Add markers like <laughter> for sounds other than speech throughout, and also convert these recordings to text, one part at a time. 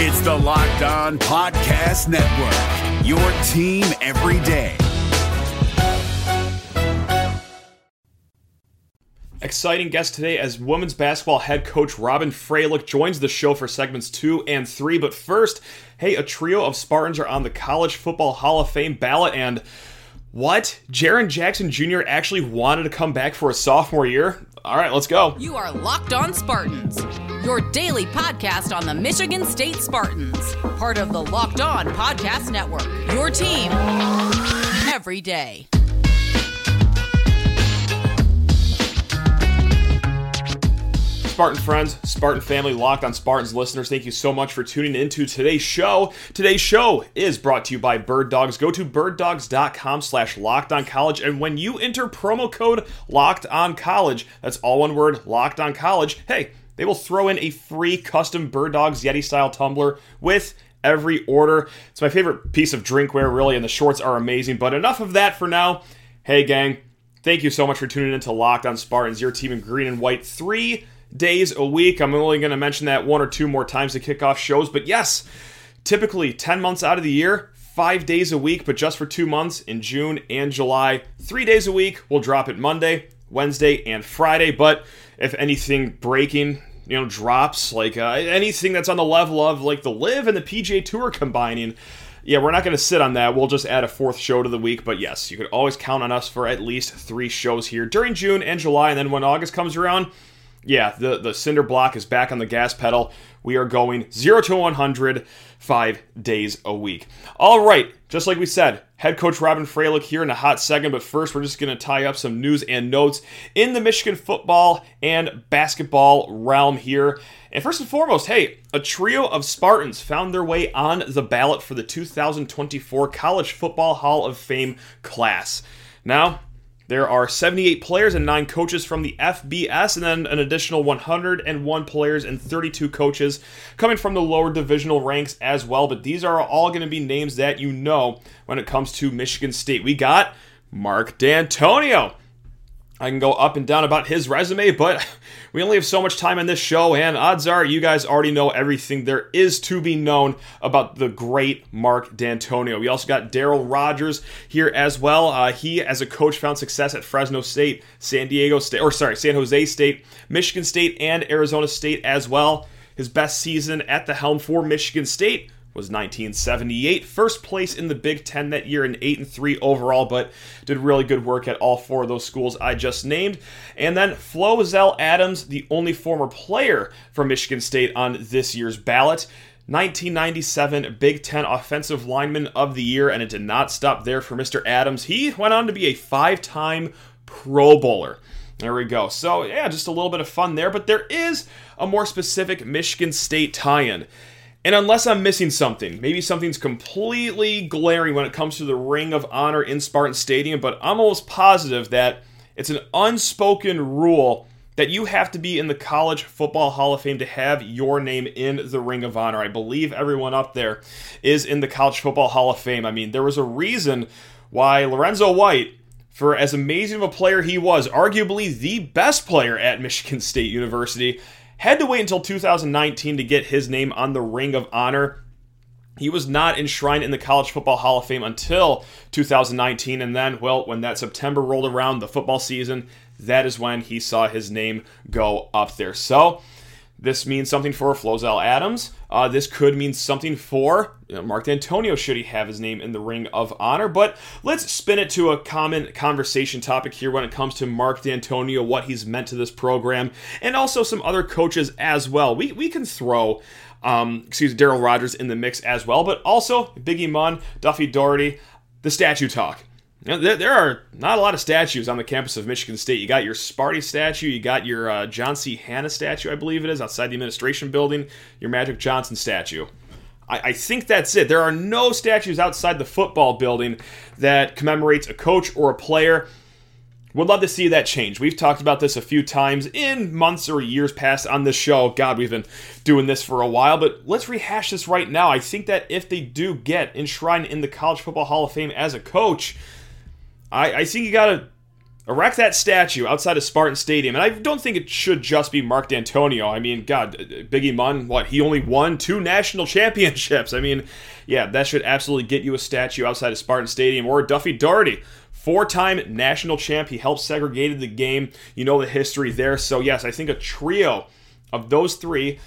It's the Locked On Podcast Network, your team every day. Exciting guest today as women's basketball head coach Robyn Fralick joins the show for segments two and three. But first, hey, a trio of Spartans are on the College Football Hall of Fame ballot, and what? Jaren Jackson Jr. actually wanted to come back for a sophomore year? All right, let's go. You are Locked On Spartans, your daily podcast on the Michigan State Spartans, part of the Locked On Podcast Network. Your team every day. Spartan friends, Spartan family, Locked on Spartans listeners, thank you so much for tuning into today's show. Today's show is brought to you by Birddogs. Go to birddogs.com slash locked on college, and when you enter promo code locked on college, that's all one word, locked on college, hey, they will throw in a free custom Birddogs Yeti style tumbler with every order. It's my favorite piece of drinkware, really, and the shorts are amazing. But enough of that for now. Hey, gang, thank you so much for tuning in to Locked on Spartans, your team in green and white. Three days a week. I'm only going to mention that one or two more times to kick off shows. But yes, typically 10 months out of the year, five days a week, but just for two months in June and July. Three days a week. We'll drop it Monday, Wednesday, and Friday. But if anything breaking, you know, drops, like uh, anything that's on the level of like the LIV and the PGA Tour combining, yeah, we're not going to sit on that. We'll just add a fourth show to the week. But yes, you could always count on us for at least three shows here during June and July. And then when August comes around, yeah, the, the cinder block is back on the gas pedal. We are going 0 to 100 five days a week. All right, just like we said, head coach Robyn Fralick here in a hot second, but first we're just going to tie up some news and notes in the Michigan football and basketball realm here. And first and foremost, hey, a trio of Spartans found their way on the ballot for the 2024 College Football Hall of Fame class. Now, there are 78 players and 9 coaches from the FBS, and then an additional 101 players and 32 coaches coming from the lower divisional ranks as well. But these are all going to be names that you know when it comes to Michigan State. We got Mark Dantonio. I can go up and down about his resume, but <laughs> we only have so much time on this show, and odds are you guys already know everything there is to be known about the great Mark Dantonio. We also got Darryl Rogers here as well. Uh, he, as a coach, found success at Fresno State, San Diego State, or sorry, San Jose State, Michigan State, and Arizona State as well. His best season at the helm for Michigan State was 1978. First place in the Big Ten that year, and 8 and 3 overall, but did really good work at all four of those schools I just named. And then Flozell Adams, the only former player from Michigan State on this year's ballot. 1997 Big Ten Offensive Lineman of the Year, and it did not stop there for Mr. Adams. He went on to be a five time Pro Bowler. There we go. So, yeah, just a little bit of fun there, but there is a more specific Michigan State tie in. And unless I'm missing something, maybe something's completely glaring when it comes to the Ring of Honor in Spartan Stadium, but I'm almost positive that it's an unspoken rule that you have to be in the College Football Hall of Fame to have your name in the Ring of Honor. I believe everyone up there is in the College Football Hall of Fame. I mean, there was a reason why Lorenzo White, for as amazing of a player he was, arguably the best player at Michigan State University, had to wait until 2019 to get his name on the Ring of Honor. He was not enshrined in the College Football Hall of Fame until 2019, and then, well, when that September rolled around, the football season, that is when he saw his name go up there. So, this means something for Flozell Adams. Uh, this could mean something for you know, Mark Dantonio should he have his name in the Ring of Honor. But let's spin it to a common conversation topic here when it comes to Mark Dantonio, what he's meant to this program, and also some other coaches as well. We, we can throw, um, excuse Darryl Rogers in the mix as well, but also Biggie Munn, Duffy Daugherty, the statue talk. There, are not a lot of statues on the campus of Michigan State. You got your Sparty statue, you got your uh, John C. Hannah statue, I believe it is, outside the administration building, your Magic Johnson statue. I, I think that's it. There are no statues outside the football building that commemorates a coach or a player. Would love to see that change. We've talked about this a few times in months or years past on this show. God, we've been doing this for a while, but let's rehash this right now. I think that if they do get enshrined in the College Football Hall of Fame as a coach, I, I think you got to erect that statue outside of Spartan Stadium. And I don't think it should just be Mark Dantonio. I mean, God, Biggie Munn, what? He only won two national <laughs> championships. I mean, yeah, that should absolutely get you a statue outside of Spartan Stadium. Or Duffy Daugherty, four time national champ. He helped segregated the game. You know the history there. So, yes, I think a trio of those three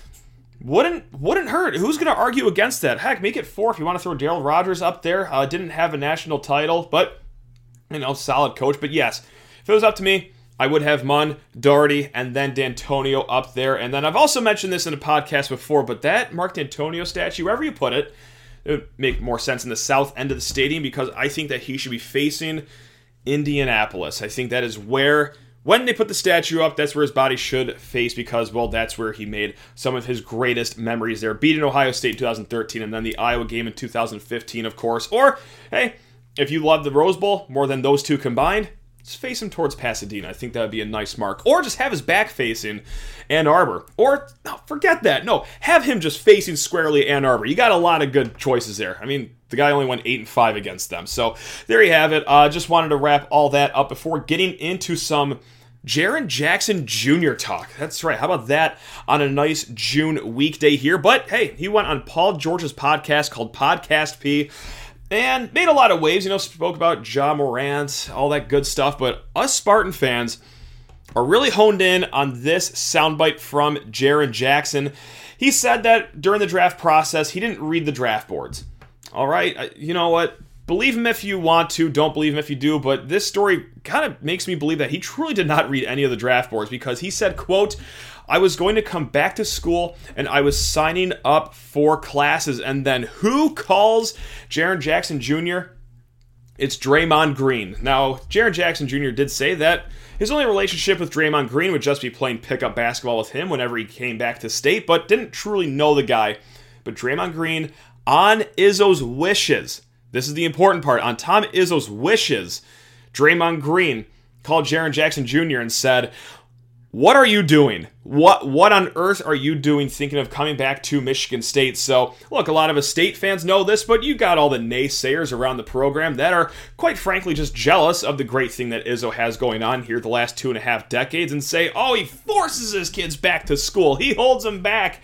wouldn't wouldn't hurt. Who's going to argue against that? Heck, make it four if you want to throw Darryl Rogers up there. Uh, didn't have a national title, but you know, solid coach. But yes, if it was up to me, I would have Munn, Daugherty, and then Dantonio up there. And then I've also mentioned this in a podcast before, but that Mark Dantonio statue, wherever you put it, it would make more sense in the south end of the stadium because I think that he should be facing Indianapolis. I think that is where, when they put the statue up, that's where his body should face because, well, that's where he made some of his greatest memories there. Beating Ohio State in 2013 and then the Iowa game in 2015, of course. Or, hey, if you love the Rose Bowl more than those two combined, just face him towards Pasadena. I think that would be a nice mark. Or just have his back facing Ann Arbor. Or no, forget that. No, have him just facing squarely Ann Arbor. You got a lot of good choices there. I mean, the guy only went eight and five against them. So there you have it. Uh, just wanted to wrap all that up before getting into some Jaren Jackson Jr. talk. That's right. How about that on a nice June weekday here? But hey, he went on Paul George's podcast called Podcast P and made a lot of waves. You know, spoke about Ja Morant, all that good stuff. But us Spartan fans are really honed in on this soundbite from Jaren Jackson. He said that during the draft process, he didn't read the draft boards. All right, you know what? Believe him if you want to, don't believe him if you do, but this story kind of makes me believe that he truly did not read any of the draft boards because he said, quote, I was going to come back to school and I was signing up for classes. And then who calls Jaren Jackson Jr.? It's Draymond Green. Now, Jaren Jackson Jr. did say that his only relationship with Draymond Green would just be playing pickup basketball with him whenever he came back to state, but didn't truly know the guy. But Draymond Green, on Izzo's wishes, this is the important part, on Tom Izzo's wishes, Draymond Green called Jaren Jackson Jr. and said, what are you doing? What what on earth are you doing thinking of coming back to Michigan State? So, look, a lot of us state fans know this, but you got all the naysayers around the program that are quite frankly just jealous of the great thing that Izzo has going on here the last two and a half decades and say, oh, he forces his kids back to school. He holds them back.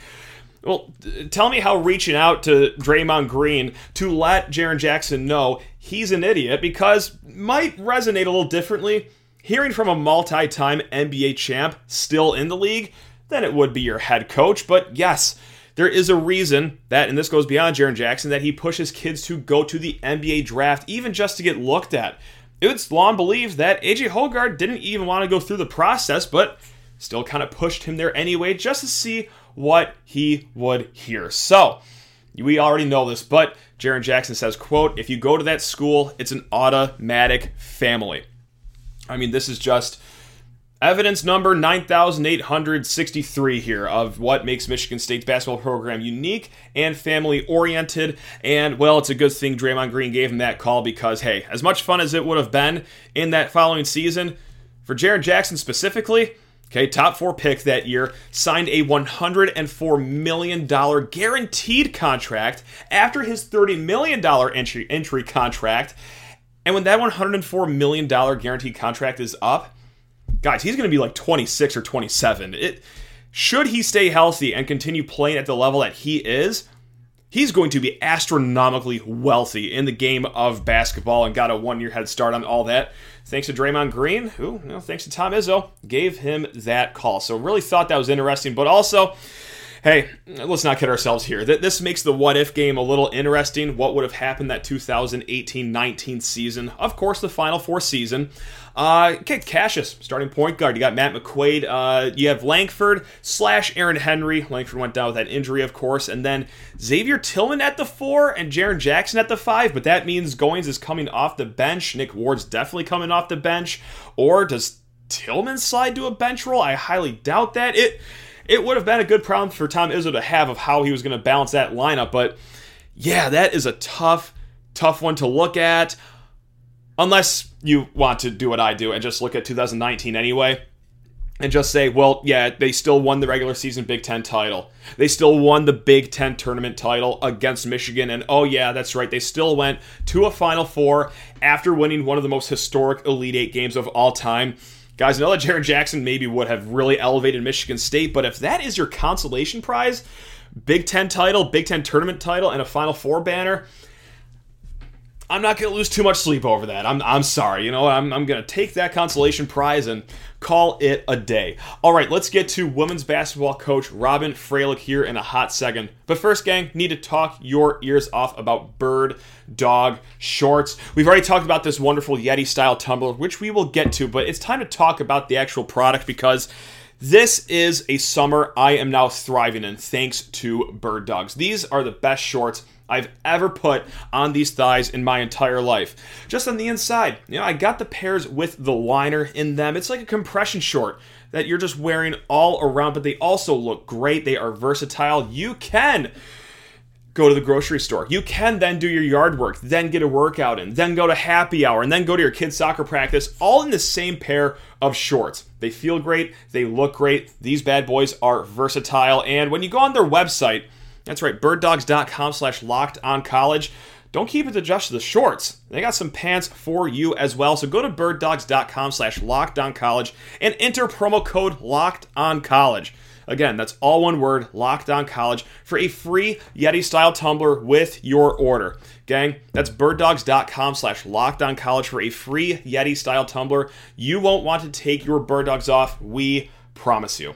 Well, tell me how reaching out to Draymond Green to let Jaren Jackson know he's an idiot because might resonate a little differently hearing from a multi time NBA champ still in the league than it would be your head coach. But yes, there is a reason that, and this goes beyond Jaren Jackson, that he pushes kids to go to the NBA draft, even just to get looked at. It's long believed that AJ Hoggard didn't even want to go through the process, but still kind of pushed him there anyway, just to see what he would hear. So, we already know this, but Jaren Jackson says, quote, if you go to that school, it's an automatic family. I mean, this is just evidence number 9863 here of what makes Michigan State's basketball program unique and family oriented. And well, it's a good thing Draymond Green gave him that call because, hey, as much fun as it would have been in that following season, for Jaren Jackson specifically, Okay, top four pick that year, signed a $104 million guaranteed contract after his $30 million entry, entry contract. And when that $104 million guaranteed contract is up, guys, he's going to be like 26 or 27. It should he stay healthy and continue playing at the level that he is, he's going to be astronomically wealthy in the game of basketball and got a one-year head start on all that. Thanks to Draymond Green, who, you know, thanks to Tom Izzo, gave him that call. So really thought that was interesting, but also hey, let's not kid ourselves here. That this makes the what if game a little interesting. What would have happened that 2018 19 season? Of course, the Final Four season. Uh, okay, Cassius, starting point guard. You got Matt McQuaid. Uh, you have Langford slash Aaron Henry. Langford went down with that injury, of course. And then Xavier Tillman at the four and Jaren Jackson at the five. But that means Goins is coming off the bench. Nick Ward's definitely coming off the bench. Or does Tillman slide to a bench role? I highly doubt that. It it would have been a good problem for Tom Izzo to have of how he was going to balance that lineup. But yeah, that is a tough, tough one to look at. Unless you want to do what I do and just look at 2019 anyway. and just say, well, yeah, they still won the regular season Big Ten title. They still won the Big Ten tournament title against Michigan. And oh, yeah, that's right. They still went to a Final Four after winning one of the most historic Elite Eight games of all time. Guys, I know that Jaren Jackson maybe would have really elevated Michigan State, but if that is your consolation prize, Big Ten title, Big Ten tournament title, and a Final Four banner, I'm not going to lose too much sleep over that. I'm, I'm sorry. You know, I'm, I'm going to take that consolation prize and call it a day. All right, let's get to women's basketball coach Robyn Fralick here in a hot second. But first, gang, need to talk your ears off about Bird Dog shorts. We've already talked about this wonderful Yeti style tumbler, which we will get to, but it's time to talk about the actual product because. This is a summer I am now thriving in thanks to Birddogs. These are the best shorts I've ever put on these thighs in my entire life. Just on the inside, you know, I got the pairs with the liner in them. It's like a compression short that you're just wearing all around, but they also look great. They are versatile. You can go to the grocery store. You can then do your yard work, then get a workout in, then go to happy hour, and then go to your kid's soccer practice, all in the same pair of shorts. They feel great, they look great. These bad boys are versatile, and when you go on their website, that's right, birddogs.com slash locked on college. Don't keep it to just the shorts. They got some pants for you as well. So go to birddogs.com slash locked on college and enter promo code locked on college. Again, that's all one word, locked on college, for a free Yeti style tumbler with your order. Gang, that's birddogs.com slash locked on college for a free Yeti style tumbler. You won't want to take your bird dogs off. We promise you.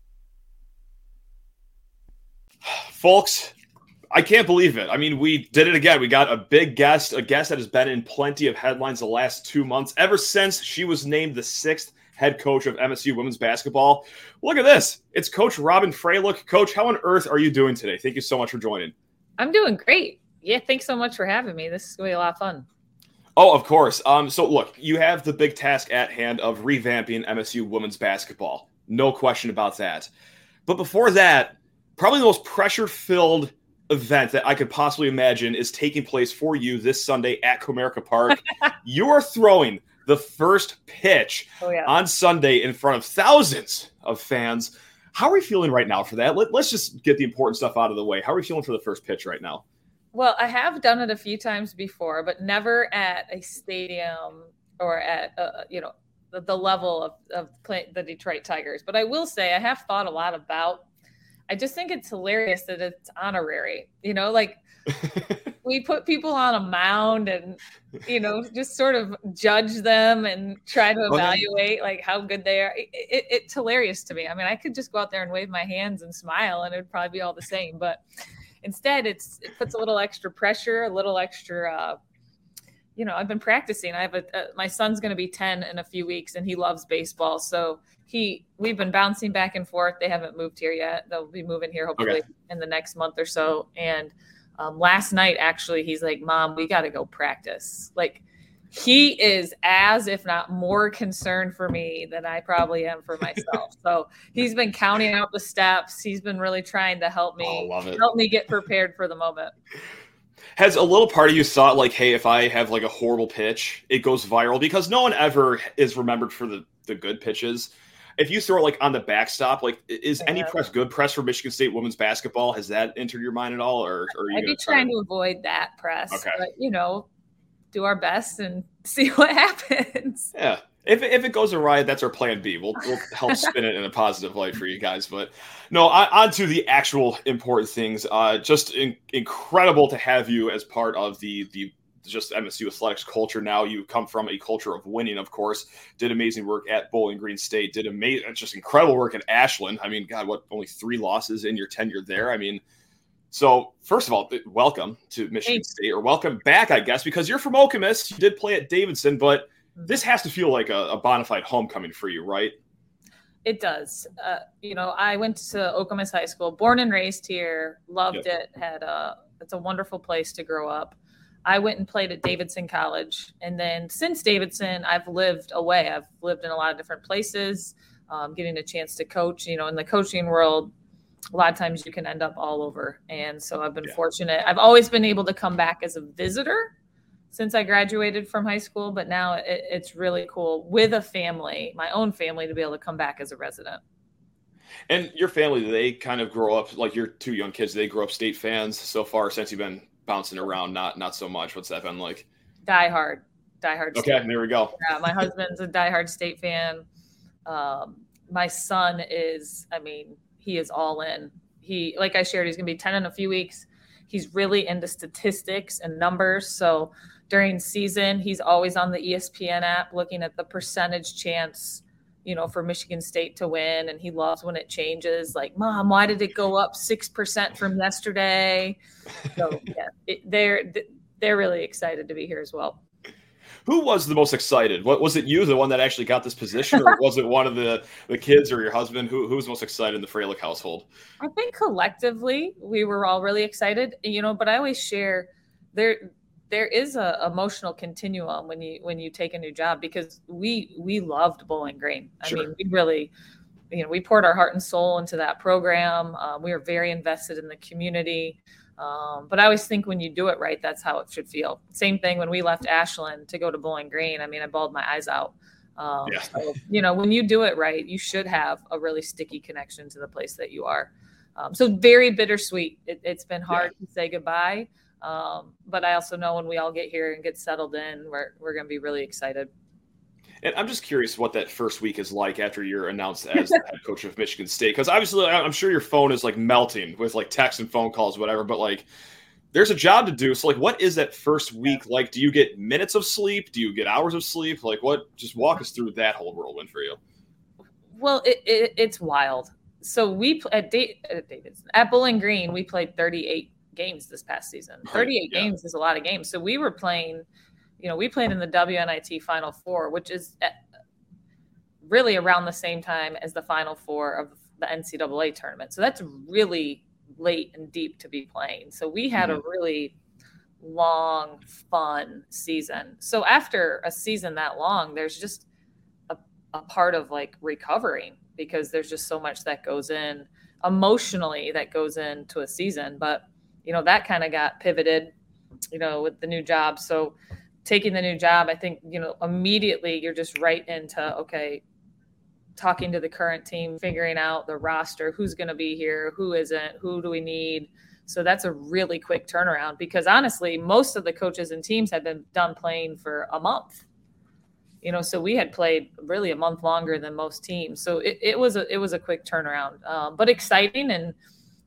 Folks, I can't believe it. I mean, we did it again. We got a big guest, a guest that has been in plenty of headlines the last two months, ever since she was named the sixth head coach of MSU women's basketball. Look at this. It's Coach Robyn Fralick. Coach, how on earth are you doing today? Thank you so much for joining. I'm doing great. Yeah, thanks so much for having me. This is going to be a lot of fun. Oh, of course. Um, so look, you have the big task at hand of revamping MSU women's basketball. No question about that. But before that, probably the most pressure filled event that I could possibly imagine is taking place for you this Sunday at Comerica Park. <laughs> you are throwing the first pitch oh, yeah. on Sunday in front of thousands of fans. How are we feeling right now for that? Let, us just get the important stuff out of the way. How are we feeling for the first pitch right now? Well, I have done it a few times before, but never at a stadium or at uh, you know the, the level of, of the Detroit Tigers. But I will say I have thought a lot about I just think it's hilarious that it's honorary. You know, like <laughs> we put people on a mound and you know just sort of judge them and try to evaluate okay. like how good they are. It, it, it's hilarious to me. I mean, I could just go out there and wave my hands and smile, and it'd probably be all the same. But instead, it's it puts a little extra pressure, a little extra. Uh, you know, I've been practicing. I have a, a my son's going to be ten in a few weeks, and he loves baseball, so he we've been bouncing back and forth. They haven't moved here yet. They'll be moving here hopefully okay. in the next month or so. And um, last night, actually, he's like, "Mom, we got to go practice." Like he is as if not more concerned for me than I probably am for myself. <laughs> so he's been counting out the steps. He's been really trying to help me oh, help me get prepared for the moment. Has a little part of you thought like, hey, if I have like a horrible pitch, it goes viral because no one ever is remembered for the the good pitches if you throw it like on the backstop, like is yeah. any press good press for Michigan State women's basketball? Has that entered your mind at all, or, or I'd be trying to avoid that press? Okay, but you know, do our best and <laughs> see what happens. Yeah. If, if it goes awry, that's our plan B. We'll, we'll help <laughs> spin it in a positive light for you guys. But no, on, to the actual important things. Uh, just in, incredible to have you as part of the the just MSU athletics culture now. You come from a culture of winning, of course. Did amazing work at Bowling Green State. Did amazing, just incredible work at Ashland. I mean, God, what only three losses in your tenure there? I mean, so first of all, welcome to Michigan Thanks. State, or welcome back, I guess, because you're from Okemos. You did play at Davidson, but this has to feel like a, a bona fide homecoming for you, right? It does. Uh, you know, I went to Okemos High School, born and raised here, loved it. Had a it's a wonderful place to grow up. I went and played at Davidson College, and then since Davidson, I've lived away. I've lived in a lot of different places, um, getting a chance to coach. You know, in the coaching world, a lot of times you can end up all over, and so I've been yeah. fortunate. I've always been able to come back as a visitor since I graduated from high school, but now it, it's really cool with a family, my own family, to be able to come back as a resident. And your family, they kind of grow up like your two young kids. They grow up state fans so far since you've been bouncing around. Not not so much. What's that been like? Die hard, die hard. Okay, state. there we go. Yeah, my husband's a diehard state fan. Um, my son is. I mean, he is all in. He, like I shared, he's going to be ten in a few weeks. He's really into statistics and numbers. So during season. He's always on the ESPN app looking at the percentage chance, you know, for Michigan State to win. And he loves when it changes. Like, mom, why did it go up 6% from yesterday? So, <laughs> yeah, it, they're, they're really excited to be here as well. Who was the most excited? What was it you, the one that actually got this position, or was it one of the the kids or your husband? Who who was most excited in the Fralick household? I think collectively we were all really excited, you know. But I always share there there is a emotional continuum when you when you take a new job because we we loved Bowling Green. I sure. mean, we really, you know, we poured our heart and soul into that program. Um, we were very invested in the community. Um, but I always think when you do it right, that's how it should feel. Same thing when we left Ashland to go to Bowling Green. I mean, I bawled my eyes out. Um, yeah. so, you know, when you do it right, you should have a really sticky connection to the place that you are. Um, so very bittersweet. It, has been hard yeah. to say goodbye. Um, but I also know when we all get here and get settled in, we're, we're going to be really excited. And I'm just curious what that first week is like after you're announced <laughs> as the head coach of Michigan State. Because obviously, I'm sure your phone is like melting with like texts and phone calls, whatever. But like, there's a job to do. So, like, what is that first week like? Do you get minutes of sleep? Do you get hours of sleep? Like, what? Just walk us through that whole whirlwind for you. Well, it, it, it's wild. So we at, Date, at Davidson at Bowling Green, we played 38 games this past season. 38 yeah. games is a lot of games. So we were playing, you know, we played in the WNIT Final Four, which is really around the same time as the Final Four of the NCAA tournament. So that's really late and deep to be playing. So we had mm-hmm. a really long, fun season. So after a season that long, there's just a, a part of like recovering because there's just so much that goes in emotionally that goes into a season. But you know, that kind of got pivoted, you know, with the new job. So taking the new job, I think, you know, immediately you're just right into, okay, talking to the current team, figuring out the roster, who's going to be here, who isn't, who do we need. So that's a really quick turnaround because honestly, most of the coaches and teams had been done playing for a month. You know, so we had played really a month longer than most teams. So it, it was a it was a quick turnaround, um, but exciting and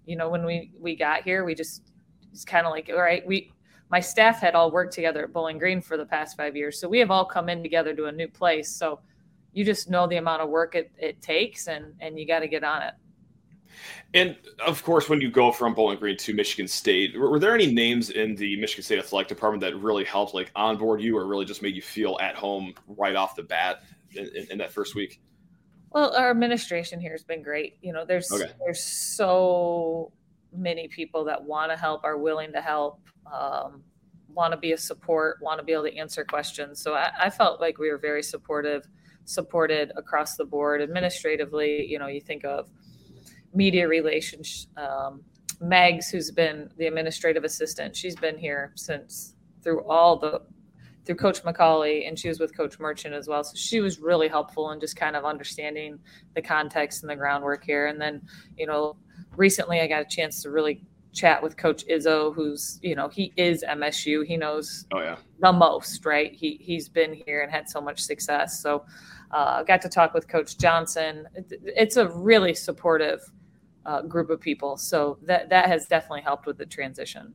you know, when we we got here, we just it's kind of like, all right, we my staff had all worked together at Bowling Green for the past five years, so we have all come in together to a new place. So you just know the amount of work it, it takes, and and you got to get on it. And of course, when you go from Bowling Green to Michigan State, were, were, there any names in the Michigan State athletic department that really helped, like onboard you, or really just made you feel at home right off the bat in, in, in that first week? Well, our administration here has been great. You know, there's okay. there's so many people that want to help, are willing to help, um, want to be a support, want to be able to answer questions. So I, I, felt like we were very supportive, supported across the board. Administratively, you know, you think of media relations. Um, Megs, who's been the administrative assistant, she's been here since through all the through Coach McCallie, and she was with Coach Merchant as well. So she was really helpful in just kind of understanding the context and the groundwork here. And then, you know, recently I got a chance to really chat with Coach Izzo, who's you know he is MSU. He knows oh yeah the most, right? He he's been here and had so much success. So uh, got to talk with Coach Johnson. It's a really supportive uh, group of people. So that that has definitely helped with the transition.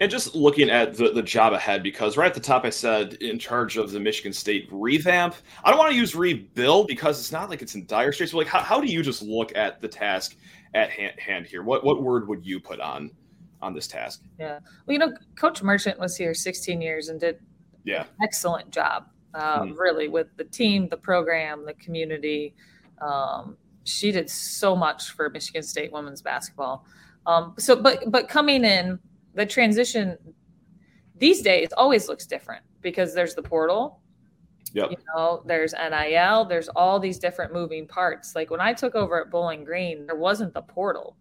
And just looking at the, the job ahead, because right at the top I said in charge of the Michigan State revamp. I don't want to use rebuild because it's not like it's in dire straits. But like, how, how do you just look at the task at hand, hand here? What what word would you put on on this task? Yeah, well, you know, Coach Merchant was here 16 years and did yeah excellent job, uh, mm-hmm. really with the team, the program, the community. Um, she did so much for Michigan State women's basketball. Um, so, but but coming in the transition these days always looks different because there's the portal. Yep. You know, there's NIL, there's all these different moving parts. Like when I took over at Bowling Green, there wasn't the portal.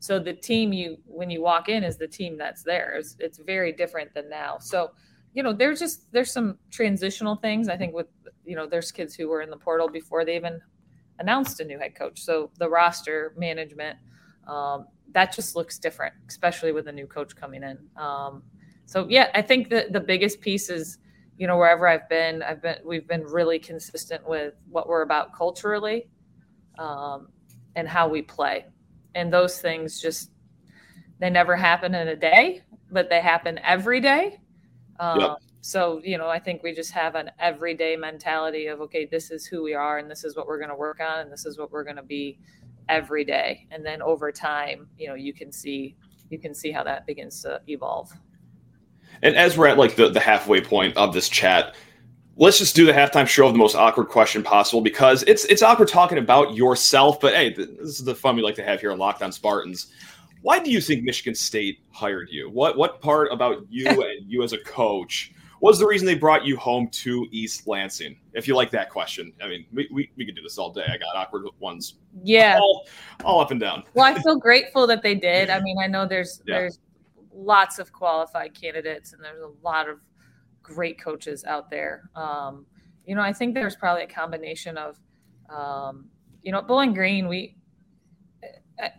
So the team you when you walk in is the team that's there. It's, it's very different than now. So, you know, there's just there's some transitional things. I think with you know, there's kids who were in the portal before they even announced a new head coach. So the roster management, um, that just looks different, especially with a new coach coming in. Um, so yeah, I think that the biggest piece is, you know, wherever I've been, I've been we've been really consistent with what we're about culturally, um, and how we play, and those things just they never happen in a day, but they happen every day. Um, yep. So you know, I think we just have an everyday mentality of okay, this is who we are, and this is what we're going to work on, and this is what we're going to be every day. And then over time you know you can see you can see how that begins to evolve. And as we're at like the, the halfway point of this chat let's just do the halftime show of the most awkward question possible because it's it's awkward talking about yourself but hey this is the fun we like to have here on locked on spartans. Why do you think michigan state hired you? What what part about you <laughs> and you as a coach was the reason they brought you home to East Lansing? If you like that question, I mean, we, we, we could do this all day. I got awkward ones. Yeah. All, all up and down. Well, I feel grateful that they did. I mean, I know there's, yeah. there's lots of qualified candidates and there's a lot of great coaches out there. Um, you know, I think there's probably a combination of, um, you know, Bowling Green, we, I,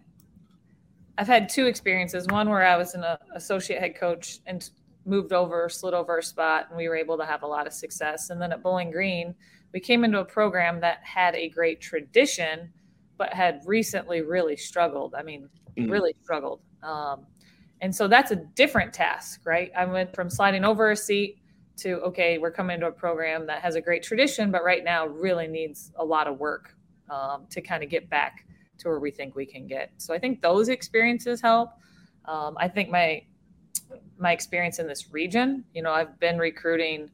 I've had two experiences. One where I was an associate head coach and moved over, slid over a spot, and we were able to have a lot of success. And then at Bowling Green, we came into a program that had a great tradition, but had recently really struggled. I mean, mm-hmm. really struggled. Um, and so that's a different task, right? I went from sliding over a seat to, okay, we're coming into a program that has a great tradition, but right now really needs a lot of work um, to kind of get back to where we think we can get. So I think those experiences help. Um, I think my my experience in this region. You know, I've been recruiting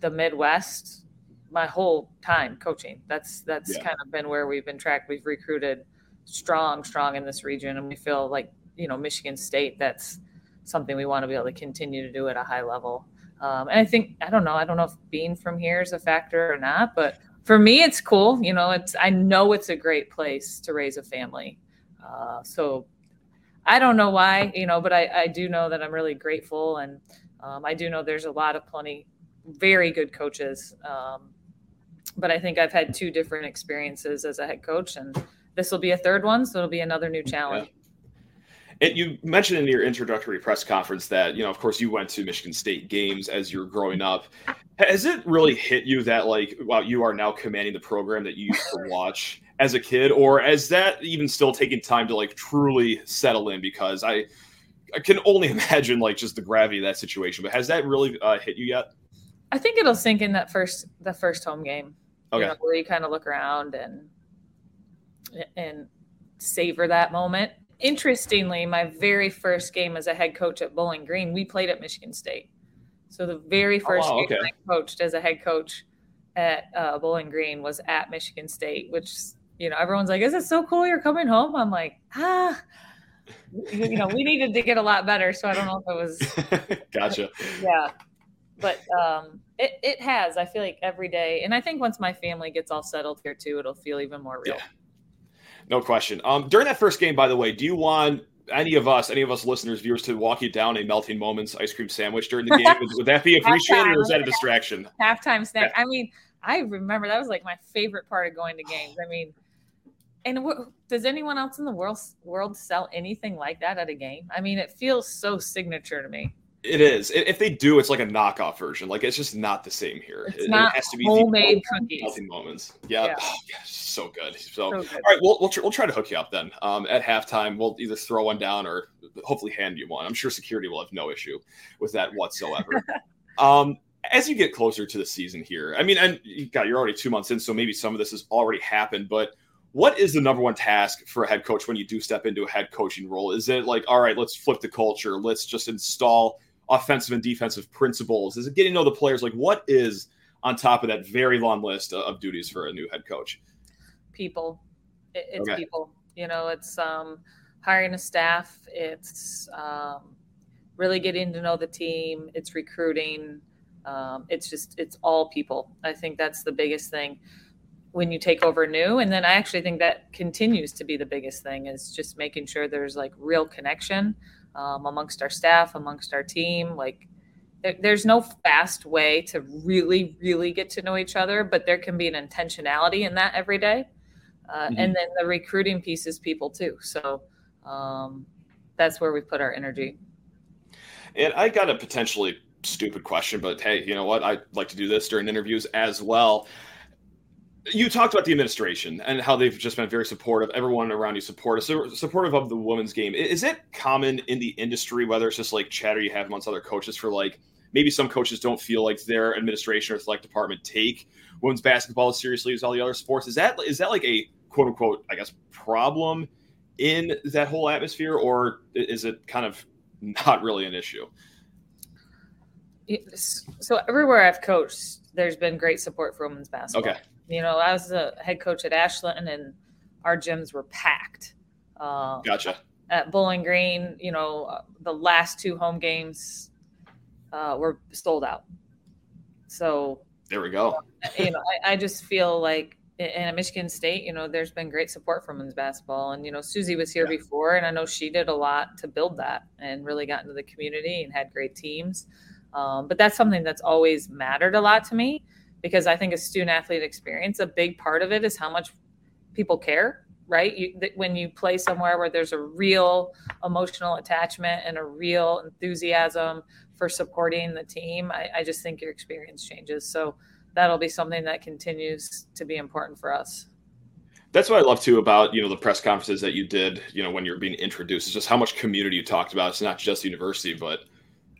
the Midwest my whole time coaching. That's that's yeah. kind of been where we've been tracked. We've recruited strong, strong in this region, and we feel like you know Michigan State. That's something we want to be able to continue to do at a high level. Um, and I think I don't know. I don't know if being from here is a factor or not, but for me, it's cool. You know, it's I know it's a great place to raise a family. Uh, so I don't know why, you know, but I, I do know that I'm really grateful. And um, I do know there's a lot of plenty very good coaches. Um, but I think I've had two different experiences as a head coach, and this will be a third one. So it'll be another new challenge. Yeah. And you mentioned in your introductory press conference that, you know, of course, you went to Michigan State games as you were growing up. Has it really hit you that, like, wow, you are now commanding the program that you used to watch? As a kid, or is that even still taking time to like truly settle in? Because I, I can only <laughs> imagine like just the gravity of that situation. But has that really uh, hit you yet? I think it'll sink in that first the first home game. Okay. You know, where you kind of look around and and savor that moment. Interestingly, my very first game as a head coach at Bowling Green, we played at Michigan State. So the very first oh, wow, game okay. I coached as a head coach at uh, Bowling Green was at Michigan State, which you know, everyone's like, "Is it so cool you're coming home?" I'm like, ah, you know, we needed to get a lot better. So I don't know if it was. <laughs> gotcha. Yeah, but um, it it has. I feel like every day, and I think once my family gets all settled here too, it'll feel even more real. Yeah. No question. Um, during that first game, by the way, do you want any of us, any of us listeners, viewers, to walk you down a melting moments ice cream sandwich during the game? would, would that be <laughs> appreciated, or is that a distraction? Halftime snack. I mean, I remember that was like my favorite part of going to games. I mean, and does anyone else in the world world sell anything like that at a game? I mean, it feels so signature to me. It is. If they do, it's like a knockoff version. Like it's just not the same here. It's it, not it has to be homemade cookies. moments. Yeah. Yeah. Oh, yeah, so good. So, So good. right, we'll we'll, tr- we'll try to hook you up then. Um, at halftime, we'll either throw one down or hopefully hand you one. I'm sure security will have no issue with that whatsoever. <laughs> um, as you get closer to the season here, I mean, and you got you're already two months in, so maybe some of this has already happened, but what is the number one task for a head coach when you do step into a head coaching role? Is it like, all right, let's flip the culture, let's just install offensive and defensive principles? Is it getting to know the players? Like, what is on top of that very long list of duties for a new head coach? people. It's Okay. people. You know, it's um, hiring a staff. It's um, really getting to know the team. It's recruiting. Um, it's just it's all people. I think that's the biggest thing when you take over new. And then I actually think that continues to be the biggest thing is just making sure there's like real connection um, amongst our staff, amongst our team. Like there, there's no fast way to really, really get to know each other, but there can be an intentionality in that every day. Uh, Mhm. And then the recruiting piece is people too. So um, that's where we put our energy. And I got a potentially stupid question, but hey, you know what? I like to do this during interviews as well. You talked about the administration and how they've just been very supportive. Everyone around you supportive, supportive of the women's game. Is it common in the industry, whether it's just like chatter you have amongst other coaches for like maybe some coaches don't feel like their administration or select department take women's basketball as seriously as all the other sports? Is that is that like a quote unquote, I guess, problem in that whole atmosphere, or is it kind of not really an issue? So everywhere I've coached, there's been great support for women's basketball. Okay. You know, I was a head coach at Ashland, and our gyms were packed. Uh, Gotcha. at Bowling Green, you know, the last two home games uh, were sold out. So, There we go. you know, I, I just feel like in at Michigan State, you know, there's been great support for women's basketball. And, you know, Suzy was here Yeah. before, and I know she did a lot to build that and really got into the community and had great teams. Um, but that's something that's always mattered a lot to me because I think a student athlete experience, a big part of it is how much people care, right? You, that when you play somewhere where there's a real emotional attachment and a real enthusiasm for supporting the team, I, I just think your experience changes. So that'll be something that continues to be important for us. That's what I love too about you know the press conferences that you did. You know when you were being introduced, it's just how much community you talked about. It's not just university, but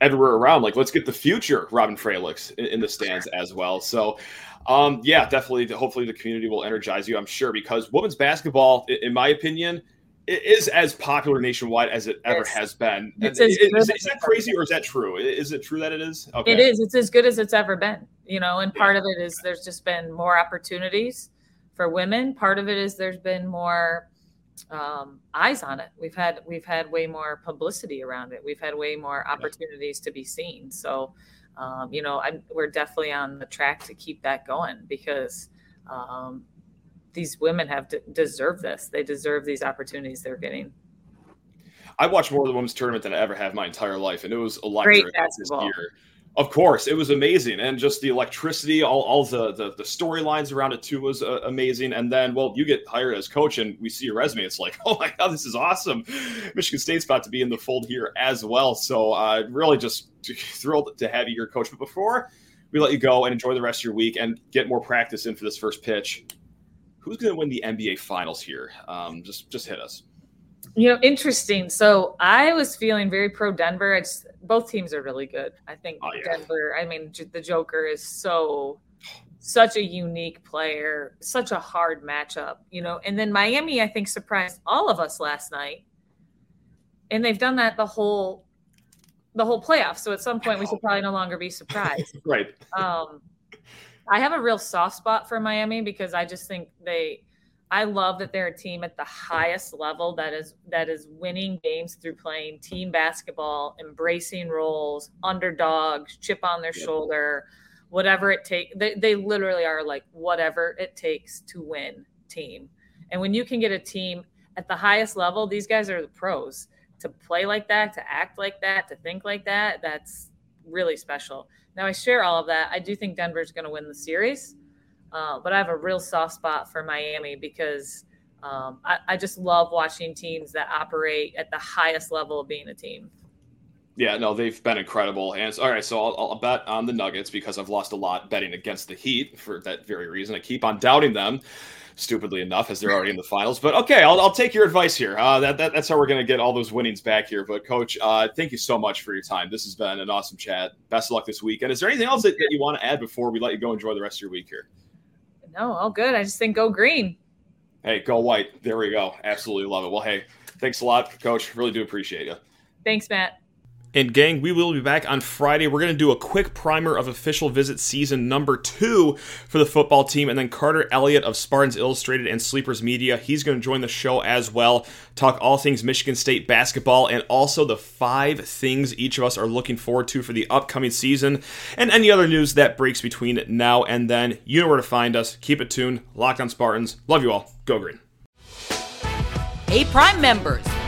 everywhere around. Like let's get the future Robyn Fralicks in, in the stands as well. So. Um, yeah, definitely. Hopefully, the community will energize you. I'm sure because women's basketball, in my opinion, is as popular nationwide as it ever Yes. has been. And is, is that crazy or is that true? Is it true that it is? Okay. It is. It's as good as it's ever been. You know, and part of it is there's just been more opportunities for women. Part of it is there's been more um, eyes on it. We've had we've had way more publicity around it. We've had way more opportunities to be seen. So, um, you know, I'm, we're definitely on the track to keep that going because um, these women have de- deserve this. They deserve these opportunities they're getting. I watched more of the women's tournament than I ever have my entire life, and it was electric Great this basketball. year. Of course, it was amazing, and just the electricity, all, all the the, the storylines around it too was uh, amazing. And then, well, you get hired as coach, and we see your resume. It's like, <laughs> oh my god, this is awesome! Michigan State's about to be in the fold here as well. So, uh, really, just <laughs> thrilled to have you here, coach. But before we let you go and enjoy the rest of your week and get more practice in for this first pitch, who's going to win the NBA Finals here? Um, just just hit us. You know, interesting. So I was feeling very pro Denver. It's both teams are really good. I think Oh, yeah. Denver. I mean, the Joker is so such a unique player, such a hard matchup. You know, and then Miami, I think, surprised all of us last night, and they've done that the whole the whole playoff. So at some point, we should probably no longer be surprised. <laughs> Right. Um, I have a real soft spot for Miami because I just think they. I love that they're a team at the highest level that is that is winning games through playing team basketball, embracing roles, underdogs, chip on their shoulder, whatever it takes. They, they literally are like whatever it takes to win team. And when you can get a team at the highest level, these guys are the pros. To play like that, to act like that, to think like that, that's really special. Now I share all of that. I do think Denver's going to win the series, uh, but I have a real soft spot for Miami because um, I, I just love watching teams that operate at the highest level of being a team. Yeah, no, they've been incredible. And all right, so I'll, I'll, bet on the Nuggets because I've lost a lot betting against the Heat for that very reason. I keep on doubting them, stupidly enough, as they're already in the finals. But okay, I'll, I'll take your advice here. Uh, that, that, that's how we're going to get all those winnings back here. But coach, uh, thank you so much for your time. This has been an awesome chat. Best of luck this weekend. Is there anything else that, that you want to add before we let you go enjoy the rest of your week here? No, all good. I just think go green. Hey, go white. There we go. Absolutely love it. Well, hey, thanks a lot, coach. Really do appreciate you. Thanks, Matt. And gang, we will be back on Friday. We're going to do a quick primer of official visit season number two for the football team. And then Carter Elliott of Spartans Illustrated and Sleepers Media, he's going to join the show as well. Talk all things Michigan State basketball and also the five things each of us are looking forward to for the upcoming season and any other news that breaks between now and then. You know where to find us. Keep it tuned. Locked on Spartans. Love you all. Go green. Hey, Prime members,